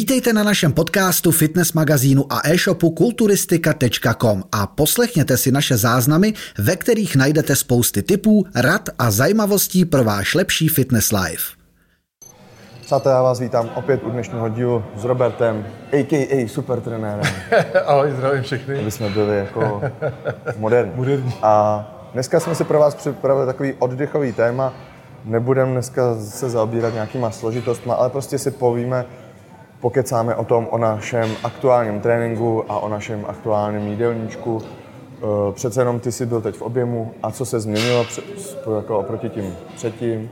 Vítejte na našem podcastu, fitness magazínu a e-shopu kulturistika.com a poslechněte si naše záznamy, ve kterých najdete spousty tipů, rad a zajímavostí pro váš lepší fitness life. Přátelé, já vás vítám opět u dnešního dílu s Robertem, a.k.a. super trenérem, Ahoj, zdravím všechny. aby jsme byli jako moderní. Moderní. A dneska jsme si pro vás připravili takový oddechový téma. Nebudeme dneska se zaobírat nějakýma složitostma, ale prostě si povíme, pokecáme o tom, o našem aktuálním tréninku a o našem aktuálním jídelníčku. Eh, Přece jenom ty jsi byl teď v objemu a co se změnilo jako oproti tím předtím?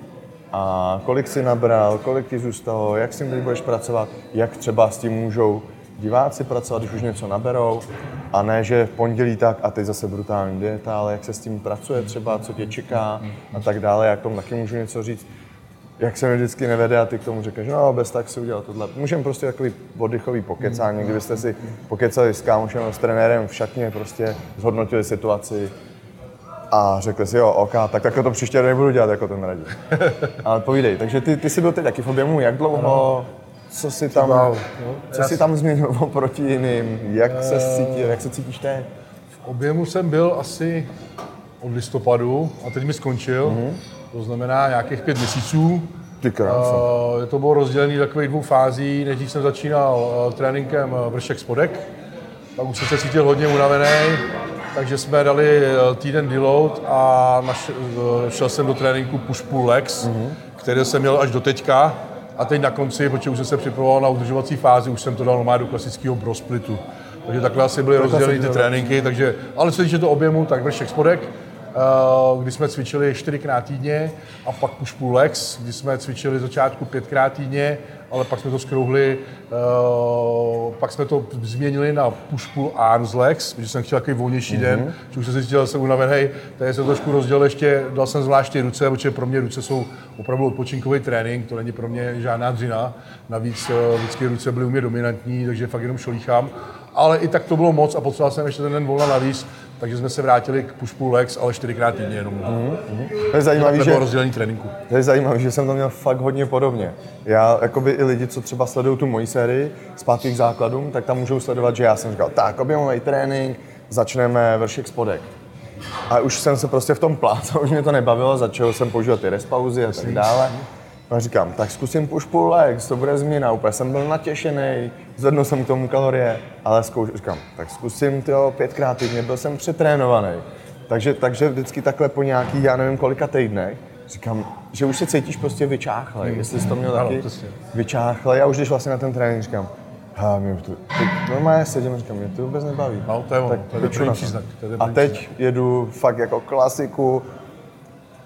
A kolik jsi nabral, kolik ti zůstalo, jak s tím budeš pracovat, jak třeba s tím můžou diváci pracovat, když už něco naberou? A ne, že v pondělí tak a teď zase brutální dieta, ale jak se s tím pracuje třeba, co tě čeká a tak dále, jak tomu taky můžu něco říct jak se mi vždycky nevede a ty k tomu řekneš, no bez tak si udělal tohle. Můžeme prostě takový oddychový pokecání, kdybyste si pokecali s kámošem, s trenérem v šatně, prostě zhodnotili situaci a řekli si, jo, OK, tak takhle to příště nebudu dělat, jako ten radí. Ale povídej, takže ty, ty jsi byl teď taky v objemu, jak dlouho, co si tam, Wow, no, co si tam změnil oproti jiným, jak se cítil, jak se cítíš teď? V objemu jsem byl asi od listopadu a teď mi skončil. Mhm. To znamená nějakých pět měsíců. Ty krása. Uh, to bylo rozdělené do takových dvou fází. Nejdřív jsem začínal uh, tréninkem uh, vršek spodek, pak už jsem se cítil hodně unavený, takže jsme dali týden deload a naš, uh, šel jsem do tréninku push pull legs, mm-hmm. který jsem měl až do teďka. A teď na konci, protože už jsem se připravoval na udržovací fázi, už jsem to dal normálně do klasického bro splitu. Takže takhle asi byly rozděleny ty tréninky, takže, ale co se týče to objemu, tak vršek spodek, kdy jsme cvičili čtyřikrát týdně a pak push pull legs, kdy jsme cvičili začátku pětkrát týdně, ale pak jsme to skrouhli, uh, pak jsme to změnili na push pull arms legs, protože jsem chtěl takový volnější mm-hmm. den, že už jsem si cítil, že jsem unaven, hej, tady jsem trošku rozdělil ještě, dal jsem zvlášť ty ruce, protože pro mě ruce jsou opravdu odpočinkový trénink, to není pro mě žádná dřina, navíc uh, vždycky ruce byly u mě dominantní, takže fakt jenom šolíchám, ale i tak to bylo moc a potřeboval jsem ještě ten den volna navíc, takže jsme se vrátili k push pull legs, ale čtyřikrát týdně jenom. Mm-hmm. To je zajímavý, To že rozdělení tréninku. To je zajímavé, že jsem to měl fakt hodně podobně. Já, jakoby i lidi, co třeba sledují tu moji sérii zpátky k základům, tak tam můžou sledovat, že já jsem říkal, tak objemový trénink, začneme vršek spodek. A už jsem se prostě v tom plácal, už mě to nebavilo, začal jsem používat ty respauzy a tak dále. A říkám, tak zkusím push pull legs, to bude změna, úplně jsem byl natěšený, zvednul jsem k tomu kalorie, ale zkouš, říkám, tak zkusím to pětkrát týdně, byl jsem přetrénovaný. Takže, takže vždycky takhle po nějakých, já nevím kolika týdnech, říkám, že už se cítíš prostě vyčáchlej, jestli jsi to měl taky přesně. vyčáchlej a už když vlastně na ten trénink říkám, ha, mě to, teď normálně sedím a říkám, mě to vůbec nebaví. No, to je tak to je to. příznak, to je A teď jedu fakt jako klasiku,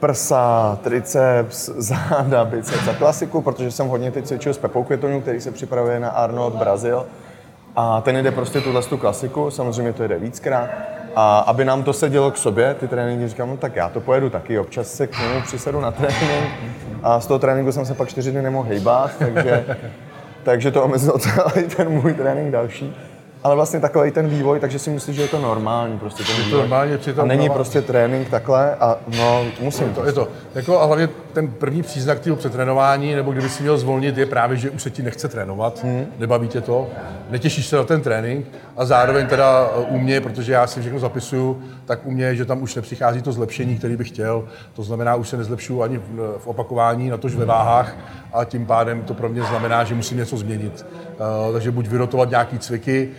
prsa, triceps, záda, biceps a klasiku, protože jsem hodně teď cvičil s Pepou Květonou, který se připravuje na Arnold Brazil. A ten jde prostě tuhle tu klasiku, samozřejmě to jde víckrát. A aby nám to sedělo k sobě, ty tréninky, říkám, no tak já to pojedu taky, občas se k němu přisedu na trénink. A z toho tréninku jsem se pak čtyři dny nemohl hejbat, takže, takže to omezilo celý ten můj trénink další. Ale vlastně takový ten vývoj, takže si myslím, že je to normální prostě ten vývoj. normálně, přitom a není normální. prostě trénink takhle a no musím To je to. Jako, a hlavně ten první příznak toho přetrénování, nebo kdyby si měl zvolnit, je právě, že už se ti nechce trénovat, hmm. nebaví tě to, netěšíš se na ten trénink a zároveň teda eh, u mě, protože já si všechno zapisuju, tak u mě, že tam už nepřichází to zlepšení, který bych chtěl. To znamená, už se nezlepšuju ani v, v opakování, natož ve váhách a tím pádem to pro mě znamená, že musím něco změnit. Uh, takže buď vyrotovat nějaký cviky,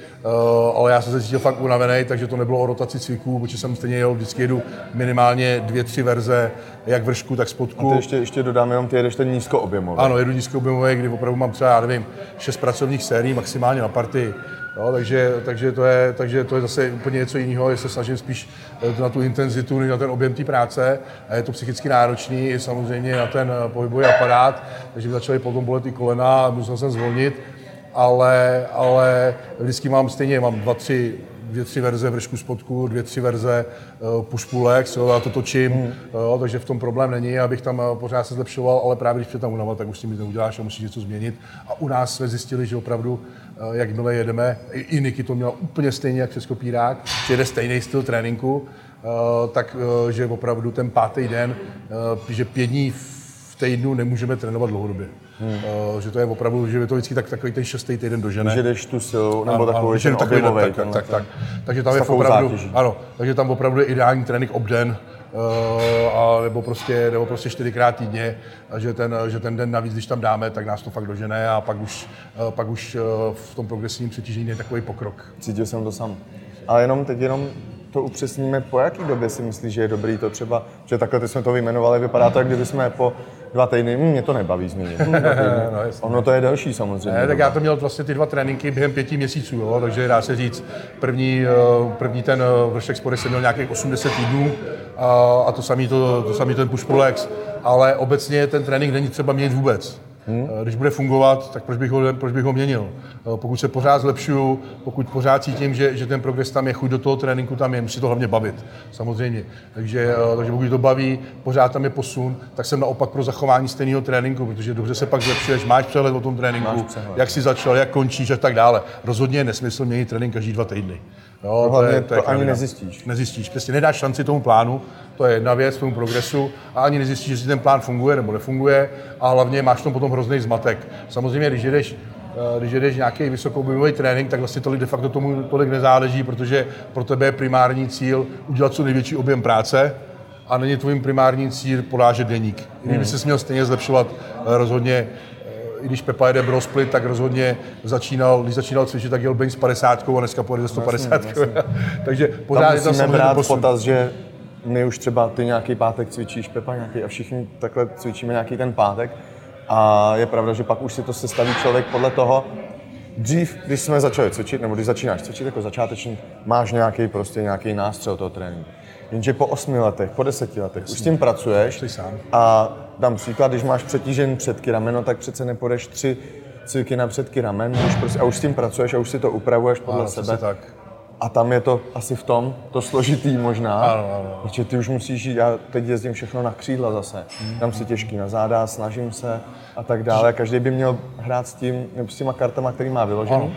ale já jsem se cítil fakt unavený, takže to nebylo o rotaci cviků, protože jsem stejně jel, vždycky jedu minimálně dvě, tři verze, jak vršku, tak spodku. Ty ještě, ještě dodám jenom, ty jedeš ten nízkoobjemový. Ano, jedu nízkoobjemový, kdy opravdu mám třeba, já nevím, šest pracovních sérií maximálně na party. Jo, takže, takže, to je, takže to je zase úplně něco jiného, že se snažím spíš eh, na tu intenzitu, než na ten objem té práce. A je to psychicky náročný, i samozřejmě na ten eh, pohybový aparát, takže mi začaly potom bolet i kolena, musel jsem zvolnit. Ale, ale vždycky mám stejně, mám dva, tři dvě, tři verze vršku spodku, dvě, tři verze uh, pull legs, jo, já to točím, hmm. jo, takže v tom problém není, abych tam eh, pořád se zlepšoval, ale právě když před tam unava, tak už s tím nic neuděláš a musíš něco změnit. A u nás jsme zjistili, že opravdu, uh, jakmile jedeme, i, i Niky to měla úplně stejně jak přes kopírák, že jede stejný styl tréninku, uh, tak uh, že opravdu ten pátý den, uh, že pět dní v týdnu nemůžeme trénovat dlouhodobě. Hmm. Uh, že to je opravdu, že je to vždycky tak, takový ten šestý týden dožene. Že jdeš tu silu, nebo ano, takový, ano, ten takový tak, tak, tak, tak, Takže tam je opravdu, zátěží. ano, takže tam opravdu je ideální trénink obden, Uh, a nebo prostě, nebo prostě čtyřikrát týdně, a že ten, že ten den navíc, když tam dáme, tak nás to fakt dožene a pak už, uh, pak už uh, v tom progresivním přetížení je takový pokrok. Cítil jsem to sám. Ale jenom teď jenom to upřesníme, po jaký době si myslíš, že je dobrý to třeba, že takhle jsme to vyjmenovali, vypadá to, jak kdyby jsme po dva týdny, hm, mě to nebaví změnit. Hm, no, ono to je delší samozřejmě. Ne, tak já to měl vlastně ty dva tréninky během pěti měsíců, jo, takže dá se říct, první, eh, první ten eh, vršek spody jsem měl nějakých 80 týdnů a, a to samý, to, to samý ten push pull ale obecně ten trénink není třeba měnit vůbec. Hmm. Když bude fungovat, tak proč bych ho, proč bych ho měnil? Eh, pokud se pořád zlepšuju, pokud pořád cítím, že, že ten progres tam je, chuť do toho tréninku tam je, musí to hlavně bavit, samozřejmě. Takže, eh, takže pokud to baví, pořád tam je posun, tak jsem naopak pro zachování stejného tréninku, protože dobře se pak zlepšuješ, máš přehled o tom tréninku, jak si začal, jak končíš a tak dále. Rozhodně je nesmysl měnit trénink každý dva týdny. Jo, to, je, to, je to ani nezjistíš. Nezjistíš, přesně nedáš šanci tomu plánu, to je jedna věc, tomu progresu, a ani nezjistíš, jestli ten plán funguje nebo nefunguje, a hlavně máš tam potom hrozný zmatek. Samozřejmě, když jedeš eh, když jedeš nějaký vysokoobjemový trénink, tak vlastně tolik de facto tomu tolik nezáleží, protože pro tebe je primární cíl udělat co největší objem práce a není tvým primární cíl podážet deník. Kdyby hmm. se měl stejně zlepšovat eh, rozhodně i když Pepa jede bro split, tak rozhodně začínal, když začínal cvičit, tak jel bench s 50 a dneska pojede 150. Vlastně, vlastně. Takže pořád tam je to samozřejmě brát posun. potaz, že my už třeba ty nějaký pátek cvičíš, Pepa nějaký a všichni takhle cvičíme nějaký ten pátek. A je pravda, že pak už si to sestaví člověk podle toho, Dřív, když jsme začali cvičit, nebo když začínáš cvičit jako začátečník, máš nějaký prostě nějaký nástřel toho tréninku. Jenže po osmi letech, po deseti letech už s tím pracuješ a dám příklad, když máš přetížen předky rameno, tak přece nepodeš tři cviky na předky ramen, už prostě, a už s tím pracuješ a už si to upravuješ podle ano, sebe. Tak. A tam je to asi v tom, to složitý možná, ano, ano. protože ty už musíš jít, já teď jezdím všechno na křídla zase, hmm. dám si těžký na záda, snažím se a tak dále. Každý by měl hrát s tím, s těma kartama, který má vyložený. Ano.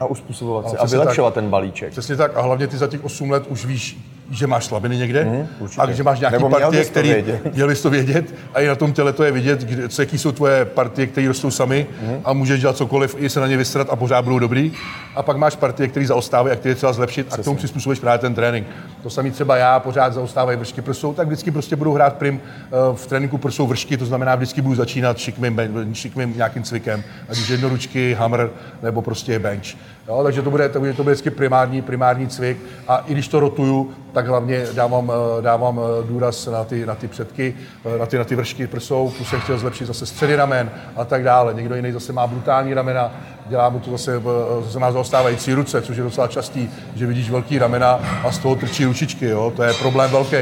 A uspůsobovat si a vylepšovat ten balíček. Přesně tak a hlavně ty za těch 8 let už víš, že máš slabiny někde mm, a že máš nějaký Nebo partie, vědět. měl bys to vědět a i na tom těle to je vidět, kde, co, jaký jsou tvoje partie, které rostou sami mm. a můžeš dělat cokoliv, i se na ně vystrat a pořád budou dobrý. A pak máš partie, které zaostávají a které třeba zlepšit Přesně. a k tomu přizpůsobíš právě ten trénink. To samý třeba já pořád zaostávají vršky prsou, tak vždycky prostě budu hrát prim eh, v tréninku prsou vršky, to znamená vždycky budu začínat šikmým, šikmým nějakým cvikem, ať už jednoručky, hammer nebo prostě bench. Jo, takže to bude, to bude, to bude vždycky primární, primární cvik a i když to rotuju, tak hlavně dávám, eh, dávám eh, důraz na ty, na ty předky, eh, na ty, na ty vršky prsou, plus jsem chtěl zlepšit zase středy ramen a tak dále. Někdo jiný zase má brutální ramena, dělá mu to zase, zase má zaostávající ruce, což je docela častý, že vidíš velký ramena a z toho trčí ručičky, jo? to je problém velký.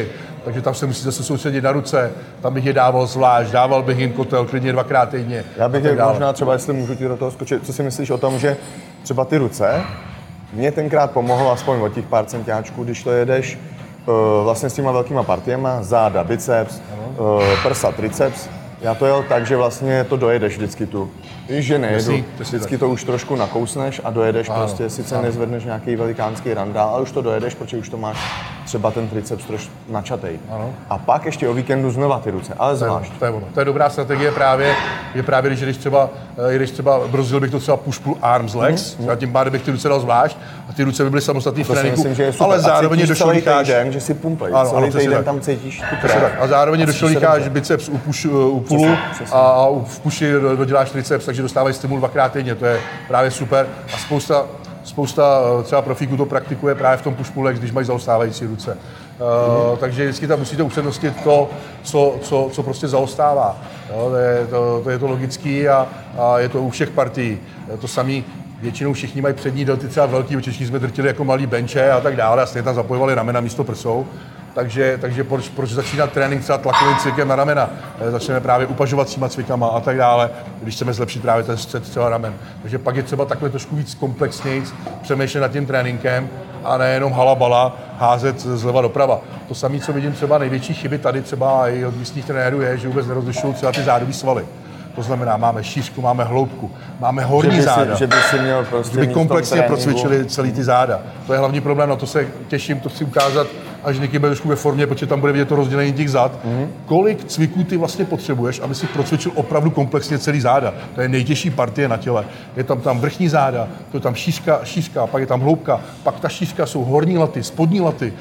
Takže tam se musí zase soustředit na ruce, tam bych je dával zvlášť, dával bych jim kotel klidně dvakrát týdně. Já bych je možná třeba, jestli můžu ti do toho skočit, co si myslíš o tom, že třeba ty ruce, mě tenkrát pomohlo aspoň od těch pár centiáčků, když to jedeš uh, vlastně s těma velkýma partiema, záda, biceps, uh, prsa, triceps, já to jel tak, že vlastně to dojedeš vždycky tu. Víš, že nejedu, Jasný, vždycky to už trošku nakousneš a dojedeš ano, prostě, sice ano. nezvedneš nějaký velikánský randál, ale už to dojedeš, protože už to máš třeba ten triceps trošku načatej. Ano. A pak ještě o víkendu znova ty ruce, ale zvlášť. To je, to je, to je dobrá strategie právě, je právě, když jdeš třeba, eh, když třeba brozil bych to třeba push pull arms legs, mm, a tím pádem bych ty ruce dal zvlášť a ty ruce by byly samostatný v tréninku, myslím, že je ale zároveň do šolíkáš. Den, že si pumplej, ano, celý ano, týden tam cítíš tu A zároveň do šolíkáš biceps u, push, u pulu a, a v puši doděláš triceps, takže dostávají stimul dvakrát týdně, to je právě super. A spousta, spousta eh, třeba profíků to praktikuje právě v tom push když mají zaostávající ruce. Uh, takže vždycky tam musíte upřednostnit to, co, co, co prostě zaostává. Jo, to, je, to, to je to logický a, a je to u všech partií. To samé většinou všichni mají přední delty, třeba velký, všichni jsme drtili jako malý benče a tak dále, a stejně tam zapojovali ramena místo prsou takže, takže proč, proč začínat trénink třeba tlakovým cvikem na ramena? Eh, začneme právě upažovacíma cvikama a tak dále, když chceme zlepšit právě ten střed třeba ramen. Takže pak je třeba takhle trošku víc komplexněji přemýšlet nad tím tréninkem a nejenom halabala házet zleva doprava. To samé, co vidím třeba největší chyby tady třeba i od místních trenérů je, že vůbec nerozlišují třeba ty zádový svaly. To znamená, máme šířku, máme hloubku, máme horní že by záda. Si, že by si měl prostě by komplexně procvičili celý ty záda. To je hlavní problém, na to se těším, to chci ukázat až Niky bude trošku ve formě, protože tam bude vidět to rozdělení těch zad, mm-hmm. kolik cviků ty vlastně potřebuješ, aby si procvičil opravdu komplexně celý záda. To je nejtěžší partie na těle. Je tam tam vrchní záda, to je tam šířka, šířka, pak je tam hloubka, pak ta šířka jsou horní laty, spodní laty.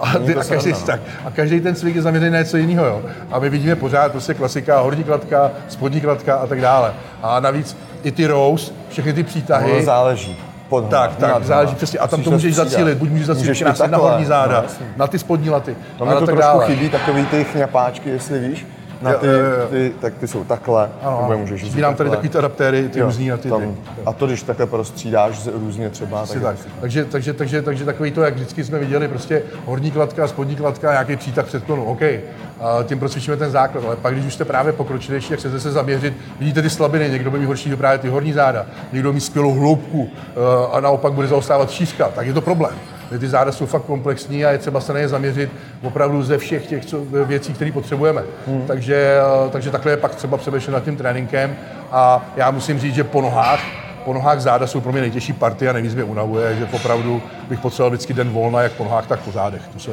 A, ty, a, každý, tak, a každý ten cvik je zaměřený na něco jiného. Jo. A my vidíme pořád prostě klasika, horní kladka, spodní kladka a tak dále. A navíc i ty rows, všechny ty přítahy. No, záleží pod Tak, tak, záleží přesně. A tam to můžeš zacílit, buď můžeš zacílit můžeš na horní záda, no, na ty spodní laty. To mi to trošku dále. chybí, takový ty chňapáčky, jestli víš, na ty, ty, tak ty jsou takhle, ano, můžeš Chybí nám tady takový ty adaptéry, ty jo, různý na ty, tam, ty. A to, když takhle prostřídáš různě třeba. Tak, tak. Takže, takže, takže, takže, takový to, jak vždycky jsme viděli, prostě horní kladka, spodní kladka, nějaký přítah předklonu, OK. A tím procvičíme ten základ, ale pak, když už jste právě pokročilejší, jak chcete se zaměřit, vidíte ty slabiny, někdo by mít horší právě ty horní záda, někdo mít skvělou hloubku eh, a naopak bude zaostávat šířka, tak je to problém. Ty záda jsou fakt komplexní a je třeba se na ně zaměřit opravdu ze všech těch věcí, které potřebujeme. Hmm. Takže, takže takhle je pak třeba přemýšlet nad tím tréninkem a já musím říct, že po nohách po nohách záda jsou pro mě nejtěžší partie a nejvíc mě unavuje, že opravdu bych potřeboval vždycky den volna, jak po nohách, tak po zádech. To jsou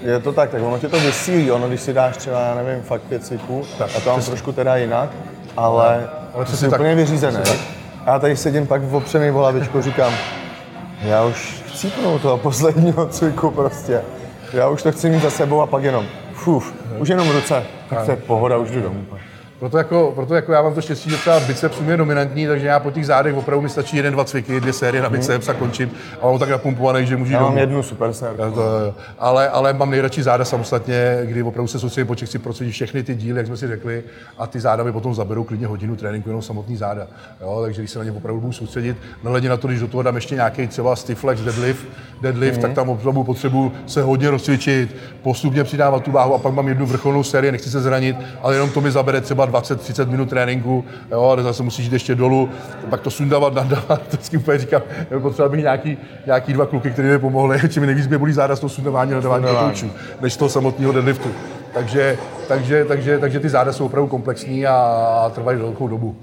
je to tak, tak ono tě to vysílí, ono když si dáš třeba, já nevím, fakt pět cviků, tak, a to mám trošku teda jinak, ale, ale to jsi úplně vyřízený. A já tady sedím pak v opřený volavičku, říkám, já už chcípnu toho posledního cviku prostě. Já už to chci mít za sebou a pak jenom, fuf, už jenom ruce, tak to je pohoda, už jdu domů. Proto jako, proto jako já mám to štěstí, že třeba biceps je dominantní, takže já po těch zádech opravdu mi stačí jeden, dva cviky, dvě série na biceps a končím. A mám tak napumpovaný, že můžu Já mám jednu super série. ale, ale mám nejradši záda samostatně, kdy opravdu se soustředím po chci procvičit všechny ty díly, jak jsme si řekli, a ty záda mi potom zaberou klidně hodinu tréninku, jenom samotný záda. Jo, takže když se na ně opravdu budu soustředit, nehledě na to, když do toho dám ještě nějaký třeba stiff flex, deadlift, deadlift, mm-hmm. tak tam opravdu potřebuji se hodně rozcvičit, postupně přidávat tu váhu a pak mám jednu vrcholnou sérii, nechci se zranit, ale jenom to mi zabere třeba 20-30 minut tréninku, jo, a zase musíš jít ještě dolů, pak to sundávat, nadávat, to vždycky úplně říkám, potřeba bych nějaký, nějaký dva kluky, kteří mi pomohli, či mi nejvíc mě bolí záda z toho sundávání a nadávání koučů, než z toho samotného deadliftu. Takže, takže, takže, takže ty záda jsou opravdu komplexní a trvají dlouhou dobu.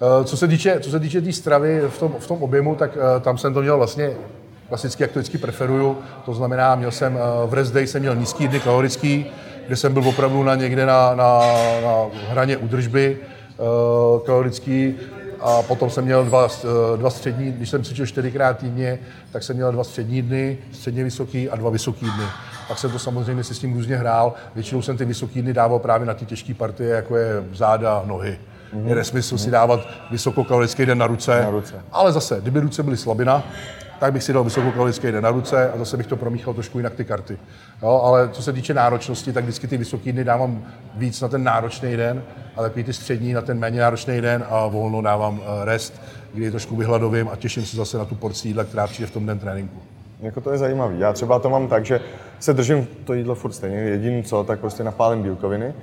Eh, co se týče, co se týče té tý stravy v tom, v tom objemu, tak uh, tam jsem to měl vlastně klasicky, jak to vždycky preferuju. To znamená, měl jsem uh, v rest day jsem měl nízký jídny kalorický, kde jsem byl opravdu na někde na, na, na hraně údržby uh, kalorický a potom jsem měl dva, dva střední, když jsem cvičil čtyřikrát týdně, tak jsem měl dva střední dny, středně vysoký a dva vysoký dny. Pak jsem to samozřejmě si s tím různě hrál. Většinou jsem ty vysoký dny dával právě na ty těžké partie, jako je záda, nohy. Mm-hmm. Je nesmysl mm-hmm. si dávat vysokokalorický den na ruce, na ruce. Ale zase, kdyby ruce byly slabina, tak bych si dal vysokokalorický den na ruce a zase bych to promíchal trošku jinak ty karty. Jo, ale co se týče náročnosti, tak vždycky ty vysoké dny dávám víc na ten náročný den, a takový ty střední na ten méně náročný den a volno dávám eh, rest, kdy trošku vyhladovím a těším se zase na tu porci jídla, která přijde v tom den tréninku. Jako to je zajímavý. Já třeba to mám tak, že se držím to jídlo furt stejně. Jediný co, tak prostě napálím bílkoviny,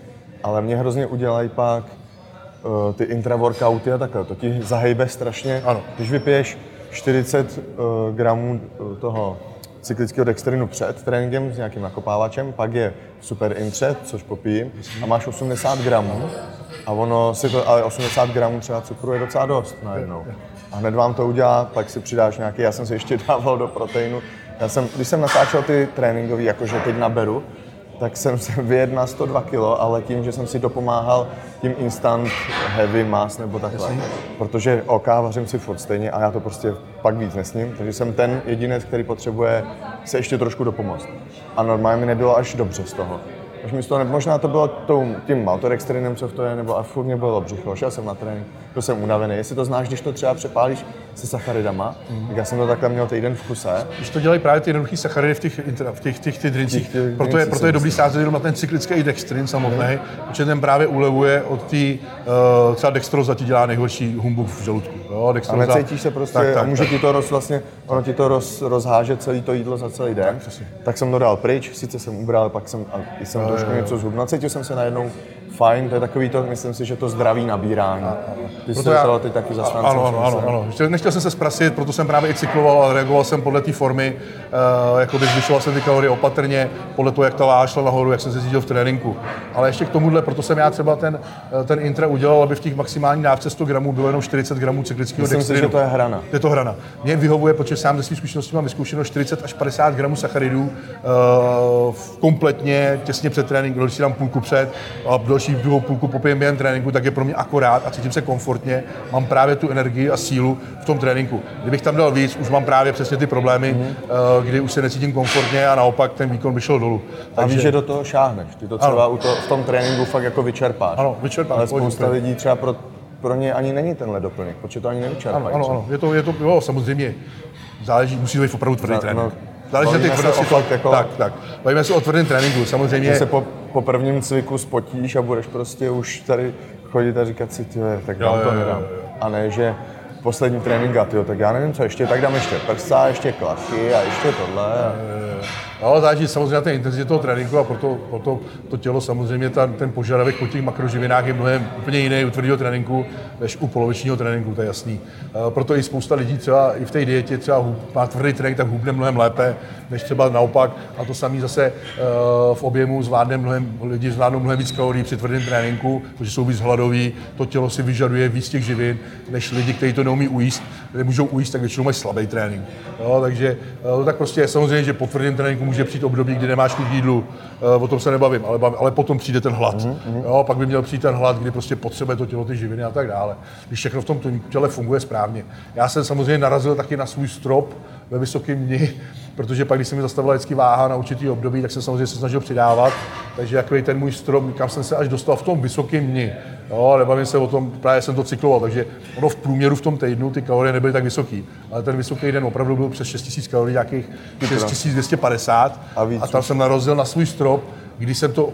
ale mě hrozně udělají pak uh, ty intraworkouty a takhle. To ti zahejbe strašně. Ano. Když vypiješ 40 uh, eh, gramů eh, toho cyklického dextrinu před tréninkem s nějakým nakopávačem, pak je super intřet, což popijím, a máš 80 gramů a ono si to, ale 80 gramů třeba cukru je docela dost najednou. A hned vám to udělá, pak si přidáš nějaký, já jsem si ještě dával do proteinu. Já jsem, když jsem natáčel ty tréninkové, jakože teď naberu, tak jsem se vyjednal 102 kg, ale tím, že jsem si dopomáhal tím instant heavy mass nebo takhle. Protože OK, vařím si furt stejně a já to prostě pak víc nesním, takže jsem ten jedinec, který potřebuje se ještě trošku dopomoct. A normálně mi nebylo až dobře z toho. Až mi z toho, možná to bylo tím, tím maltodextrinem, co v to je, nebo a furt mě bylo břicho, šel jsem na trénink, byl jsem unavený. Jestli to znáš, když to třeba přepálíš se sacharidama, mm. tak já jsem to takhle měl týden v kuse. Když to dělají právě ty jednoduché sacharidy v těch, v těch, těch, těch drincích, proto, je, proto je dobrý sázet jenom na ten cyklický dextrin samotný, mm. protože ten právě ulevuje od té, uh, třeba dextroza ti dělá nejhorší humbuk v žaludku. Jo, dextroza. A necítíš se prostě, tak, tak, a může tak. ti to roz, vlastně, ono ti to roz, rozháže celý to jídlo za celý den. Tak, tak jsem to dal pryč, sice jsem ubral, pak jsem, a jsem trošku něco zhubnul. Cítil jsem se najednou fajn, to je takový to, myslím si, že to zdraví nabírání. Ty jsi já, teď taky zastáncem. Ano, ano, ano, ano. Ještě nechtěl jsem se zprasit, proto jsem právě i cykloval a reagoval jsem podle té formy, uh, jako by zvyšoval jsem ty kalorie opatrně, podle toho, jak ta váha šla nahoru, jak jsem se cítil v tréninku. Ale ještě k tomuhle, proto jsem já třeba ten, eh, ten intra udělal, aby v těch maximální dávce 100 gramů bylo jenom 40 gramů cyklického Myslím dextrinu. si, že to je hrana. Je to hrana. Mě vyhovuje, protože sám ze svých zkušeností mám vyzkoušeno 40 až 50 gramů sacharidů uh, kompletně těsně před tréninkem, když si dám půlku před a další druhou půlku popijem během tréninku, tak je pro mě akorát a cítím se komfortně. Mám právě tu energii a sílu v tom tréninku. Kdybych tam dal víc, už mám právě přesně ty problémy, mm-hmm. kdy už se necítím komfortně a naopak ten výkon by šel dolů. A víš, že do toho šáhneš. Ty to třeba u to, v tom tréninku fakt jako vyčerpáš. Ano, vyčerpám. Ale spousta lidí třeba pro, pro ně ani není tenhle doplněk, protože to ani nevyčerpají. Ano, ano, ano. Je to, je to, jo, samozřejmě. Záleží, musí být opravdu tvrdý No, trénink. no, Záleží na o tvrdostí. fakt jako- Tak, tak. Bavíme se o tvrdém tréninku. Samozřejmě. Že se po, po prvním cviku spotíš a budeš prostě už tady chodit a říkat si, tyhle, tak Jo, to jo, jo, nedám. jo, jo. A ne, že poslední trénink a tyjo, tak já nevím co, ještě tak dám ještě prsa, ještě klasky a ještě tohle. A... Jo, záleží samozřejmě na té intenzitě toho tréninku a proto, proto to tělo samozřejmě ta, ten požadavek po těch makroživinách je mnohem úplně jiný u tvrdého tréninku než u polovičního tréninku, to je jasný. E, Proto i spousta lidí třeba i v té dietě třeba má tvrdý trénink, tak hubne mnohem lépe, než třeba naopak. A to samý zase e, v objemu zvládne mnohem, lidi zvládnou mnohem víc kalorií při tvrdém tréninku, protože jsou víc hladoví, to tělo si vyžaduje víc těch živin, než lidi, kteří to neumí ujíst, nemůžou ujíst, tak většinou mají slabý trénink. Jo, takže e, tak prostě je samozřejmě, že po tvrdém tréninku může přijít období, kdy nemáš chuť jídlu, eh, o tom se nebavím, ale, ale potom přijde ten hlad. Mm-hmm. Jo, pak by měl přijít ten hlad, kdy prostě potřebuje to tělo ty živiny a tak dále. Když všechno v tom těle funguje správně. Já jsem samozřejmě narazil taky na svůj strop ve vysokém dni, protože pak, když se mi zastavila vždycky váha na určitý období, tak jsem samozřejmě se snažil přidávat. Takže takový ten můj strop, kam jsem se až dostal v tom vysokém dni. Jo, nebavím se o tom, právě jsem to cykloval, takže ono v průměru v tom týdnu ty kalorie nebyly tak vysoký. Ale ten vysoký den opravdu byl přes 6000 kalorií, nějakých 6250. A a tam jsem narazil na svůj strop, když jsem to,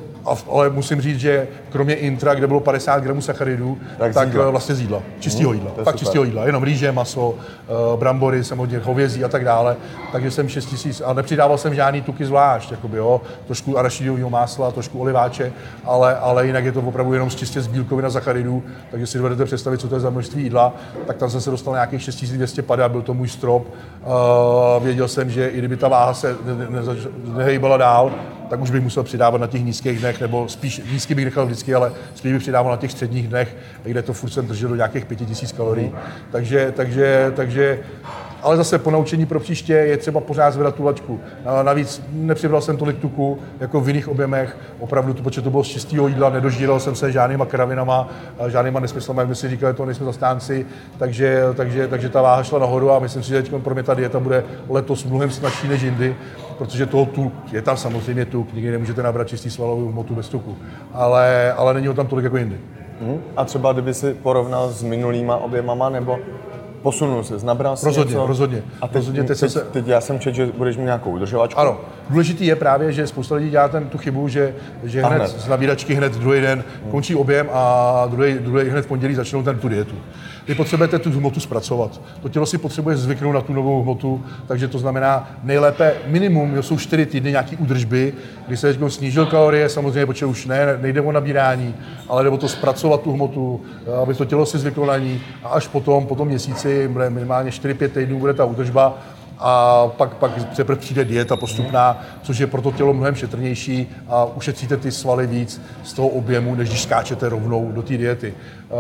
ale musím říct, že kromě intra, kde bylo 50 gramů sacharidů, Tak tak, z jídla. eh, vlastně z jídla, čistého jídla, je fakt čistého jídla, jenom rýže, maso, eh, brambory, jsem hodně hovězí a tak dále, takže jsem 6 tisíc a nepřidával jsem žádný tuky zvlášť, jakoby, jo, trošku arašidového másla, trošku oliváče, ale, ale jinak je to opravdu jenom z čistě z bílkovin a sacharidů, takže si dovedete představit, co to je za množství jídla, tak tam jsem se dostal na nějakých 6250 a byl to můj strop. Uh, věděl jsem, že i kdyby ta váha se nehejbala dál, tak už bych musel přidávat na těch nízkých dnech, nebo spíš nízký bych nechal vždycky, ale spíš bych přidával na těch středních dnech, kde to furt jsem držel do nějakých 5000 kalorií. Takže, takže, takže ale zase po naučení pro příště je třeba pořád zvedat tu laťku. Navíc nepřibral jsem tolik tuku, jako v jiných objemech. Opravdu to, protože to bylo z čistého jídla, nedožíral jsem se žádnýma kravinama, žádnýma nesmyslama, jak my si říkali, to nejsme zastánci. Takže, takže, takže ta váha šla nahoru a myslím si, že teď pro mě ta dieta bude letos mnohem snažší než jindy, protože toho tuk, je tam samozřejmě tuk, nikdy nemůžete nabrat čistý svalovou hmotu bez tuku, ale, ale není ho tam tolik jako jindy. A třeba kdyby si porovnal s minulýma objemama, nebo posunul se, nabral si Rozhodně, něco? rozhodně. A teď, Rozhodně, teď, teď se- teď já jsem četl, že budeš mít nějakou udržovačku. Ano, důležitý je právě, že spousta lidí dělá ten, tu chybu, že, že hned, hned. z nabíračky hned druhý den končí objem a druhý, druhý hned v pondělí začnou ten, tu dietu. Vy potřebujete tu hmotu zpracovat. To tělo si potřebuje zvyknout na tu novou hmotu, takže to znamená nejlépe minimum, jo, jsou 4 týdny nějaký údržby, kdy se teď snížil kalorie, samozřejmě, protože už ne, nejde o nabírání, ale jde o to zpracovat tu hmotu, aby to tělo si zvyklo na ní a až potom, po tom měsíci, minimálně 4-5 týdnů bude ta údržba, a pak, pak teprve přijde dieta postupná, což je pro to tělo mnohem šetrnější a ušetříte ty svaly víc z toho objemu, než když skáčete rovnou do té diety. Uh,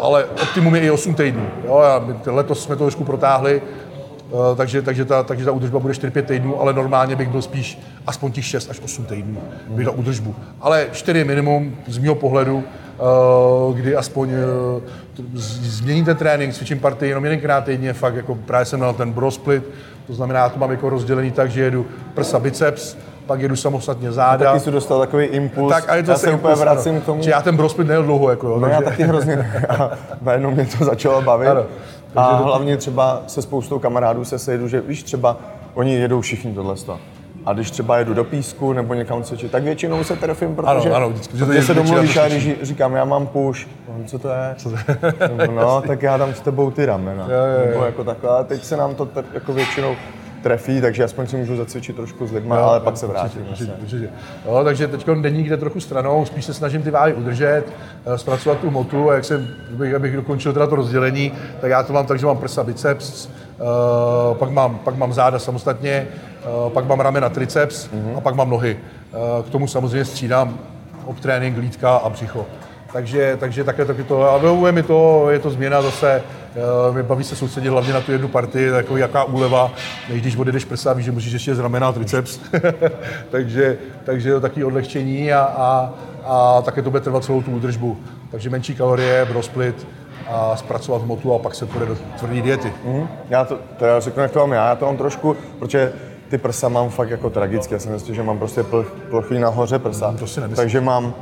ale optimum je i 8 týdnů. Jo? A my letos jsme to trošku protáhli, uh, takže, takže, ta, takže ta údržba bude 4-5 týdnů, ale normálně bych byl spíš aspoň těch 6 až 8 týdnů bych dal údržbu. Ale 4 minimum z mého pohledu, kdy aspoň z- změním ten trénink, cvičím partii jenom jedenkrát týdně, fakt jako právě jsem měl ten bro split, to znamená, já to mám jako rozdělený tak, že jedu prsa, biceps, pak jedu samostatně záda. Taky jsi dostal takový impuls. tak a je to já se impuls, úplně ano. vracím k tomu. Že já ten bro split nejel dlouho, jako jo, No já takže- taky hrozně. A najednou mě to začalo bavit. Ano. A hlavně třeba se spoustou kamarádů se sejdu, že víš, třeba oni jedou všichni tohle. A když třeba jedu do písku nebo někam cvičit, tak většinou se trefím, protože, ano, vždycky, že to protože se domluvíš a když říkám, já mám push, on, co to je? Co to je? no, tak já dám s tebou ty ramena. Nebo jako takhle. A teď se nám to tak jako většinou trefí, takže aspoň si můžu zacvičit trošku s lidmi, ale pak se vrátím. Určitě, určitě. Jo, takže teď není jde trochu stranou, spíš se snažím ty váhy udržet, eh, zpracovat tu motu a jak jsem, abych, abych dokončil teda to rozdělení, tak já to mám tak, že mám prsa, biceps, pak, mám, pak mám záda samostatně, uh, pak mám ramena, triceps mm-hmm. a pak mám nohy. Uh, k tomu samozřejmě střídám obtrénink, lítka a břicho. Takže, takže také taky to, a vyhovuje mi to, je to změna zase, mě baví se soustředit hlavně na tu jednu partii, takový jaká úleva, než když odjedeš prsa, víš, že musíš ještě z ramena triceps, takže, takže to taky odlehčení a, a, a také to bude trvat celou tu údržbu. Takže menší kalorie, brosplit, a zpracovat hmotu a pak se půjde do tvrdé diety. Mm. Já to, to já řeknu, jak to mám já, já to mám trošku, protože ty prsa mám fakt jako tragicky. Já si myslím, že mám prostě pl, plochy nahoře prsa. Mm, to si nemyslím. Takže mám,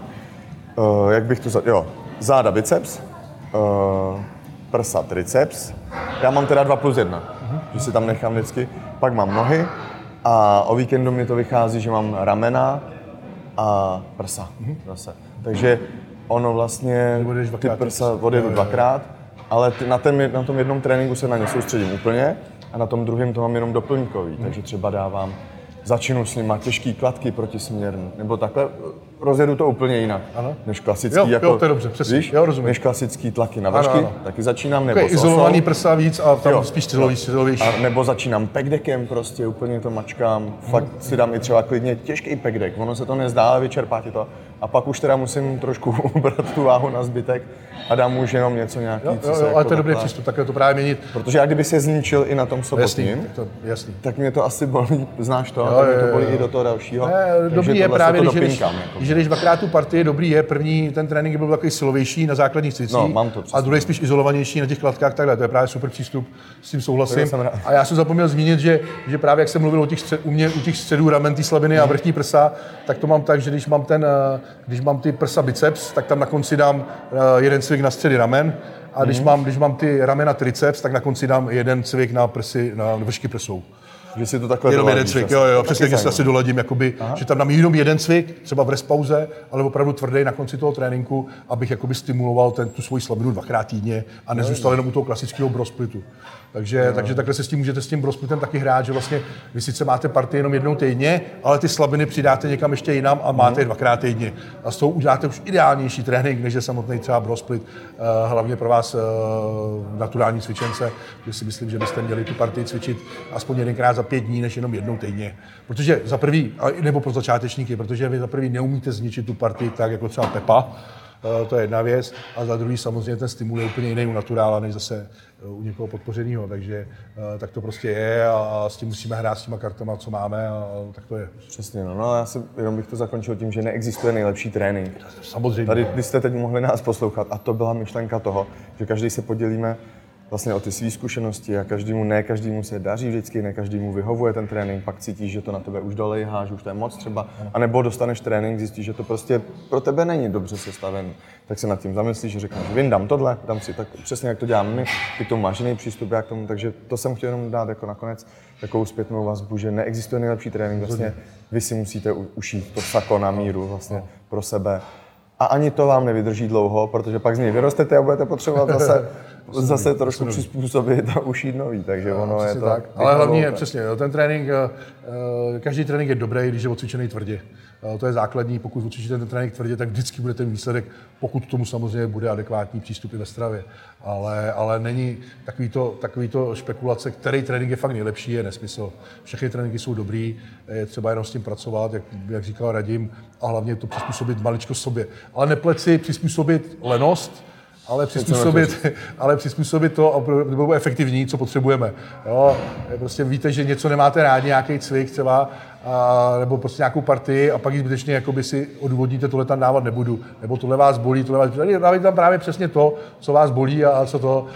uh, jak bych to, za, jo, záda biceps, uh, prsa triceps. Já mám teda 2 plus 1, mm-hmm. že si tam nechám vždycky. Pak mám nohy a o víkendu mi to vychází, že mám ramena a prsa mm-hmm. zase. Takže ono vlastně, ty prsa odjedu dvakrát, ale ty, na, ten, na tom jednom tréninku se na ně soustředím úplně a na tom druhém to mám jenom doplňkový, takže třeba dávám začnu s nima těžký kladky protisměrný, nebo takhle rozjedu to úplně jinak, ano. než klasický, jo, jako, jo, to je dobře, přesně, víš, jo, rozumím. než klasický tlaky na vršky, ano, ano. taky začínám, nebo okay, izolovaný prsa víc a tam jo, spíš silovější. A nebo začínám pekdekem prostě, úplně to mačkám, hmm. fakt si dám i třeba klidně těžký pekdek, ono se to nezdá, ale vyčerpá ti to. A pak už teda musím trošku ubrat tu váhu na zbytek a dám už jenom něco nějaký, jo, jo, jo, ale to je dobrý přístup, takhle to právě měnit. Protože já kdyby se zničil i na tom sobotním, jasný, tak, to, jasný. tak mě to asi bolí, znáš to, jo, tak mě to bolí jo, i do toho dalšího. Ne, dobrý je právě, když, když, jako. Když jdeš dvakrát tu partii, dobrý je, první ten trénink byl takový silovější na základních cvicích no, mám to a druhý spíš izolovanější na těch kladkách, takhle, to je právě super přístup, s tím souhlasím. A já jsem zapomněl zmínit, že, že právě jak jsem mluvil o těch střed, u mě, u těch středů ramen, slabiny a vrchní prsa, tak to mám tak, že když mám ten, eh, když mám ty prsa biceps, tak tam na konci dám eh, jeden cvik na středy ramen, a když, mm. mám, když mám ty ramena triceps, tak na konci dám jeden cvik na prsy, na vršky prsou. Že si to takhle Jenom jeden cvik, jo, jo, přesně, že si asi doladím, jakoby, že tam dám jenom jeden cvik, třeba v respauze, ale opravdu tvrdý na konci toho tréninku, abych jakoby stimuloval ten, tu svoji slabinu dvakrát týdně a nezůstal jenom u toho klasického brosplitu. Takže, no. takže takhle se s tím můžete s tím brosplitem taky hrát, že vlastně vy sice máte partii jenom jednou týdně, ale ty slabiny přidáte někam ještě jinam a máte je dvakrát týdně. A z toho uděláte už ideálnější trénink, než je samotný třeba brosplit, uh, hlavně pro vás uh, naturální cvičence, že si myslím, že byste měli tu partii cvičit aspoň jedenkrát za pět dní, než jenom jednou týdně. Protože za prvý, nebo pro začátečníky, protože vy za prvý neumíte zničit tu partii tak, jako třeba Pepa, Eh, to je jedna věc. A za druhý samozřejmě ten stimul je úplně jiný u naturála, než zase eh, u někoho podpořeného. Takže eh, tak to prostě je a s tím musíme hrát s těma kartama, co máme a tak to je. Přesně, no, no já si jenom bych to zakončil tím, že neexistuje nejlepší trénink. Samozřejmě. Tady, když jste teď mohli nás poslouchat a to byla myšlenka toho, že každý se podělíme vlastně o ty své zkušenosti a každému, ne každému se daří vždycky, ne každému vyhovuje ten trénink, pak cítíš, že to na tebe už dolejhá, že už to je moc třeba, a nebo dostaneš trénink, zjistíš, že to prostě pro tebe není dobře sestaven, tak se nad tím zamyslíš, že řekneš, vím, dám tohle, dám si. Tak přesně jak to děláme my, ty k tomu máš jiný přístup, já k tomu, takže to jsem chtěl jenom dát jako nakonec takovou zpětnou vazbu, že neexistuje nejlepší trénink, vlastně vy si musíte ušít to sako na míru vlastně pro sebe a ani to vám nevydrží dlouho, protože pak z něj vyrostete a budete potřebovat zase, zase trošku přizpůsobit a ušít nový, takže no, ono je to... Tak. Ale hlavně, přesně, ten trénink, eh, eh, každý trénink je dobrý, když je odcvičený tvrdě. Eh, to je základní, pokud odcvičíte ten trénink tvrdě, tak vždycky bude ten výsledek, pokud tomu samozřejmě bude adekvátní přístup i ve stravě. Ale, ale není takový to, takový to špekulace, který trénink je fakt nejlepší, je nesmysl. Všechny tréninky jsou dobrý, je třeba jenom s tím pracovat, jak, jak říkal Radim, a hlavně to přizpůsobit maličko sobě. Ale nepleci přizpůsobit lenost, ale přizpůsobit, ale přizpůsobit to, aby bylo efektivní, co potřebujeme. Jo? Prostě víte, že něco nemáte rádi, nějaký cvik třeba, a, nebo prostě nějakou partii a pak ji zbytečně jakoby si odvodníte, tohle tam dávat nebudu, nebo tohle vás bolí, tohle vás bolí. Dávajte tam právě přesně to, co vás bolí a co to,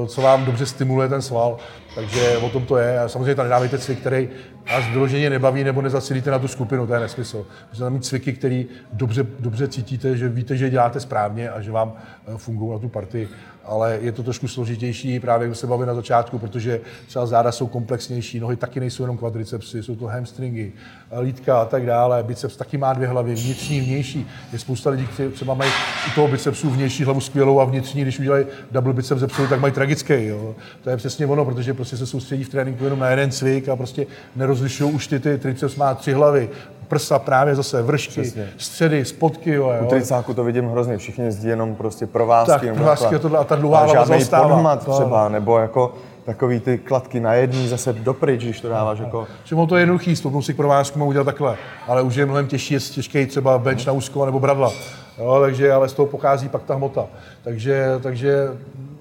uh, co vám dobře stimuluje ten sval. Takže o tom to je. A samozřejmě tam nedávejte cvik, který vás vyloženě nebaví nebo nezacílíte na tu skupinu, to je nesmysl. Můžete tam mít cviky, který dobře, dobře cítíte, že víte, že děláte správně a že vám eh, fungují na tu partii. ale je to trošku složitější právě, když se bavíme na začátku, protože třeba záda jsou komplexnější, nohy taky nejsou jenom kvadricepsy, jsou to hamstringy, lítka a tak dále, biceps taky má dvě hlavy, vnitřní, vnější. Je spousta lidí, kteří třeba mají u toho bicepsu vnější hlavu skvělou a vnitřní, když udělají double biceps zepsou, tak mají tragický. Jo. To je přesně ono, protože prostě se soustředí v tréninku jenom na jeden cvik a prostě nerozlišují už ty, ty triceps má tři hlavy, prsa právě zase, vršky, Přesně. středy, spotky. Jo, U tricáku to vidím hrozně, všichni jezdí jenom prostě provázky. Tak, provázky a, tohle, a ta dlouhá hlava zaostává. třeba, nebo jako takový ty kladky na jedný zase dopryč, když to dáváš jako... Že to je jednoduchý, stopnout si k provázku můžu udělat takhle, ale už je mnohem těžší, je těžký třeba bench na úzko nebo bradla. Jo, takže ale z toho pochází pak ta hmota. Takže, takže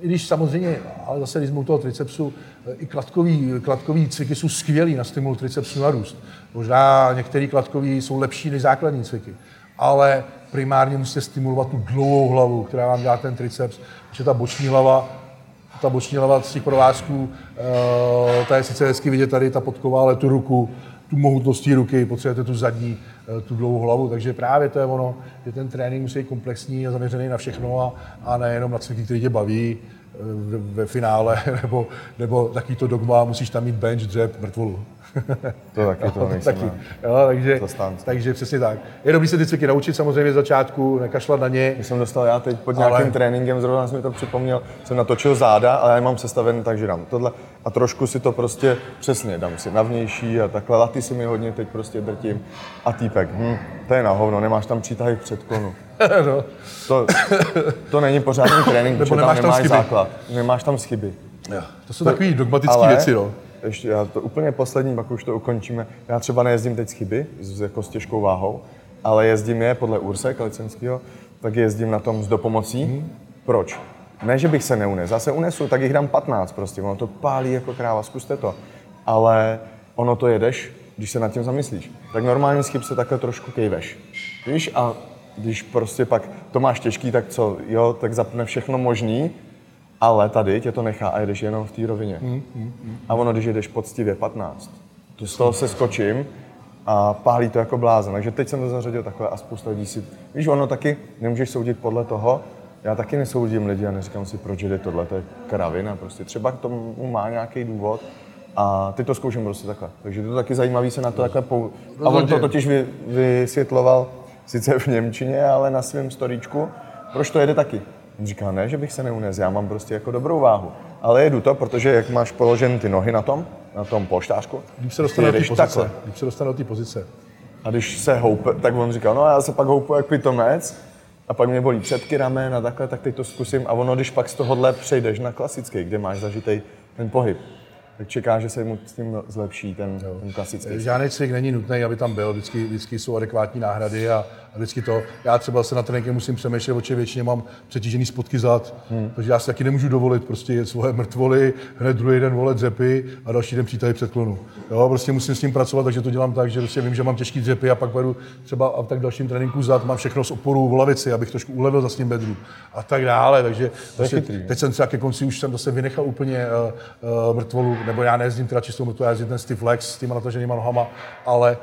i když samozřejmě, ale zase když toho tricepsu, i kladkový, kladkový cviky jsou skvělý na stimul tricepsu na růst. Možná některé kladkový jsou lepší než základní cviky, ale primárně musíte stimulovat tu dlouhou hlavu, která vám dělá ten triceps, protože ta boční hlava, ta boční hlava z těch provázků, uh, ta je sice hezky vidět tady, ta podková, ale tu ruku, tu mohutnost ruky, potřebujete tu zadní, uh, tu dlouhou hlavu, takže právě to je ono, že ten trénink musí být komplexní a zaměřený na všechno a, a nejenom na cviky, které tě baví, ve finále, nebo, nebo taký to dogma, musíš tam mít bench, dřep, mrtvolu. To taky, to nejsem taky. Jo, takže, takže přesně tak. Je dobrý se ty cviky naučit samozřejmě z začátku, nekašlat na ně. Když jsem dostal já teď pod nějakým ale... tréninkem, zrovna jsem mi to připomněl, jsem natočil záda, ale já mám sestaven tak, že dám tohle a trošku si to prostě přesně dám si na vnější a takhle laty si mi hodně teď prostě drtím a týpek, hm, to je na hovno, nemáš tam přítahy v předklonu. no. to, to není pořádný trénink, protože tam nemáš tam základ, nemáš tam schyby. Jo, to jsou to, takové dogmatické věci, no ještě já to úplně poslední, pak už to ukončíme. Já třeba nejezdím teď z chyby, s, jako s těžkou váhou, ale jezdím je podle Urse Kalicenského, tak jezdím na tom s dopomocí. Hmm. Proč? Ne, že bych se neunes, zase unesu, tak jich dám 15 prostě, ono to pálí jako kráva, zkuste to. Ale ono to jedeš, když se nad tím zamyslíš. Tak normálně z chyb se takhle trošku kejveš. Víš, a když prostě pak to máš těžký, tak co, jo, tak zapne všechno možný, ale tady tě to nechá a jedeš jenom v té rovině. Mm, mm, mm. A ono, když jedeš poctivě 15, to z toho se skočím a pálí to jako blázen. Takže teď jsem to zařadil takhle a spousta lidí si... Víš, ono taky nemůžeš soudit podle toho, já taky nesoudím lidi a neříkám si, proč jde tohle, to je kravina. Prostě třeba k tomu má nějaký důvod a ty to zkouším prostě takhle. Takže to je taky zajímavý se na to takhle pou... A on to totiž vy, vysvětloval sice v Němčině, ale na svém storíčku, proč to jede taky. On říká, ne, že bych se neunes, já mám prostě jako dobrou váhu. Ale jedu to, protože jak máš položen ty nohy na tom, na tom polštářku, když se dostane do té pozice. Když se dostane do té pozice. A když se houpe, tak on říká, no já se pak houpu jak pitomec, a pak mě bolí předky, ramen a takhle, tak teď to zkusím. A ono, když pak z tohohle přejdeš na klasický, kde máš zažitý ten pohyb, tak čeká, že se mu s tím zlepší ten, ten klasický. Žádný cvik není nutný, aby tam byl, vždycky, vždycky jsou adekvátní náhrady a, a vždycky to. Já třeba se na tréninku musím přemýšlet, oči většině mám přetížený spotky zad, hmm. takže já si taky nemůžu dovolit prostě svoje mrtvoly, hned druhý den volet dřepy a další den přítahy předklonu. Jo, prostě musím s tím pracovat, takže to dělám tak, že prostě vím, že mám těžký dřepy a pak vedu třeba a v tak dalším tréninku zad mám všechno z oporu v lavici, abych trošku ulevil za s tím bedru a tak dále. Takže prostě, teď jsem třeba ke konci už jsem zase vynechal úplně uh, uh, mrtvolu, nebo já nejezdím teda čistou mrtvolu, já jezdím ten stiff legs s těma nataženýma nohama, ale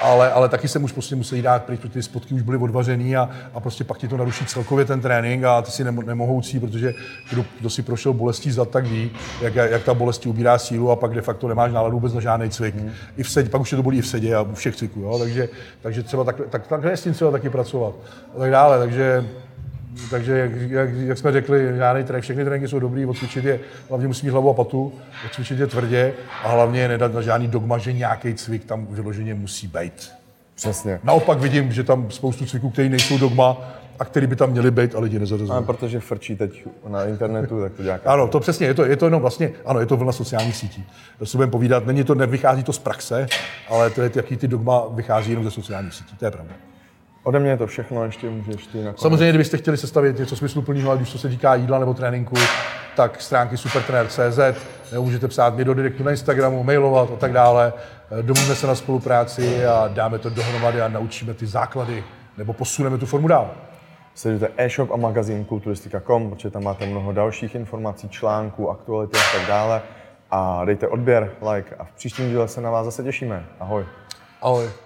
ale, ale taky se už prostě musí dát pryč, protože ty spotky už byly odvařený a, a prostě pak ti to naruší celkově ten trénink a ty si nemo, nemohoucí, protože kdo, kdo si prošel bolestí zad, tak ví, jak, jak ta bolest ubírá sílu a pak de facto nemáš náladu vůbec na žádný cvik. Hmm. I v sedě, pak už je to bolí i v sedě a u všech cviků, jo? Takže, takže třeba tak, tak, takhle s tím třeba taky pracovat a tak dále. Takže takže jak, jak, jak jsme řekli, žádný trénink, všechny tréninky jsou dobrý, odcvičit je, hlavně musí mít hlavu a patu, odcvičit je tvrdě a hlavně je nedat na žádný dogma, že nějaký cvik tam vyloženě musí být. Přesně. Naopak vidím, že tam spoustu cviků, které nejsou dogma, a který by tam měli být a lidi nezařazují. protože frčí teď na internetu, tak to dělá. Ano, to přesně, je to, je to jenom vlastně, ano, je to vlna sociálních sítí. To si budeme povídat, není to, nevychází to z praxe, ale to je, jaký ty dogma vychází jenom ze sociálních sítí, to je pravda. Ode mě je to všechno, ještě můžeš ty nakonec. Samozřejmě, kdybyste chtěli sestavit něco smysluplného, ale když to se týká jídla nebo tréninku, tak stránky supertrener.cz, nebo můžete psát mě do direktu na Instagramu, mailovat a tak dále. Domluvíme se na spolupráci a dáme to dohromady a naučíme ty základy, nebo posuneme tu formu dál. Sledujte e-shop a magazín kulturistika.com, protože tam máte mnoho dalších informací, článků, aktuality a tak dále. A dejte odběr, like a v příštím díle se na vás zase těšíme. Ahoj. Ahoj.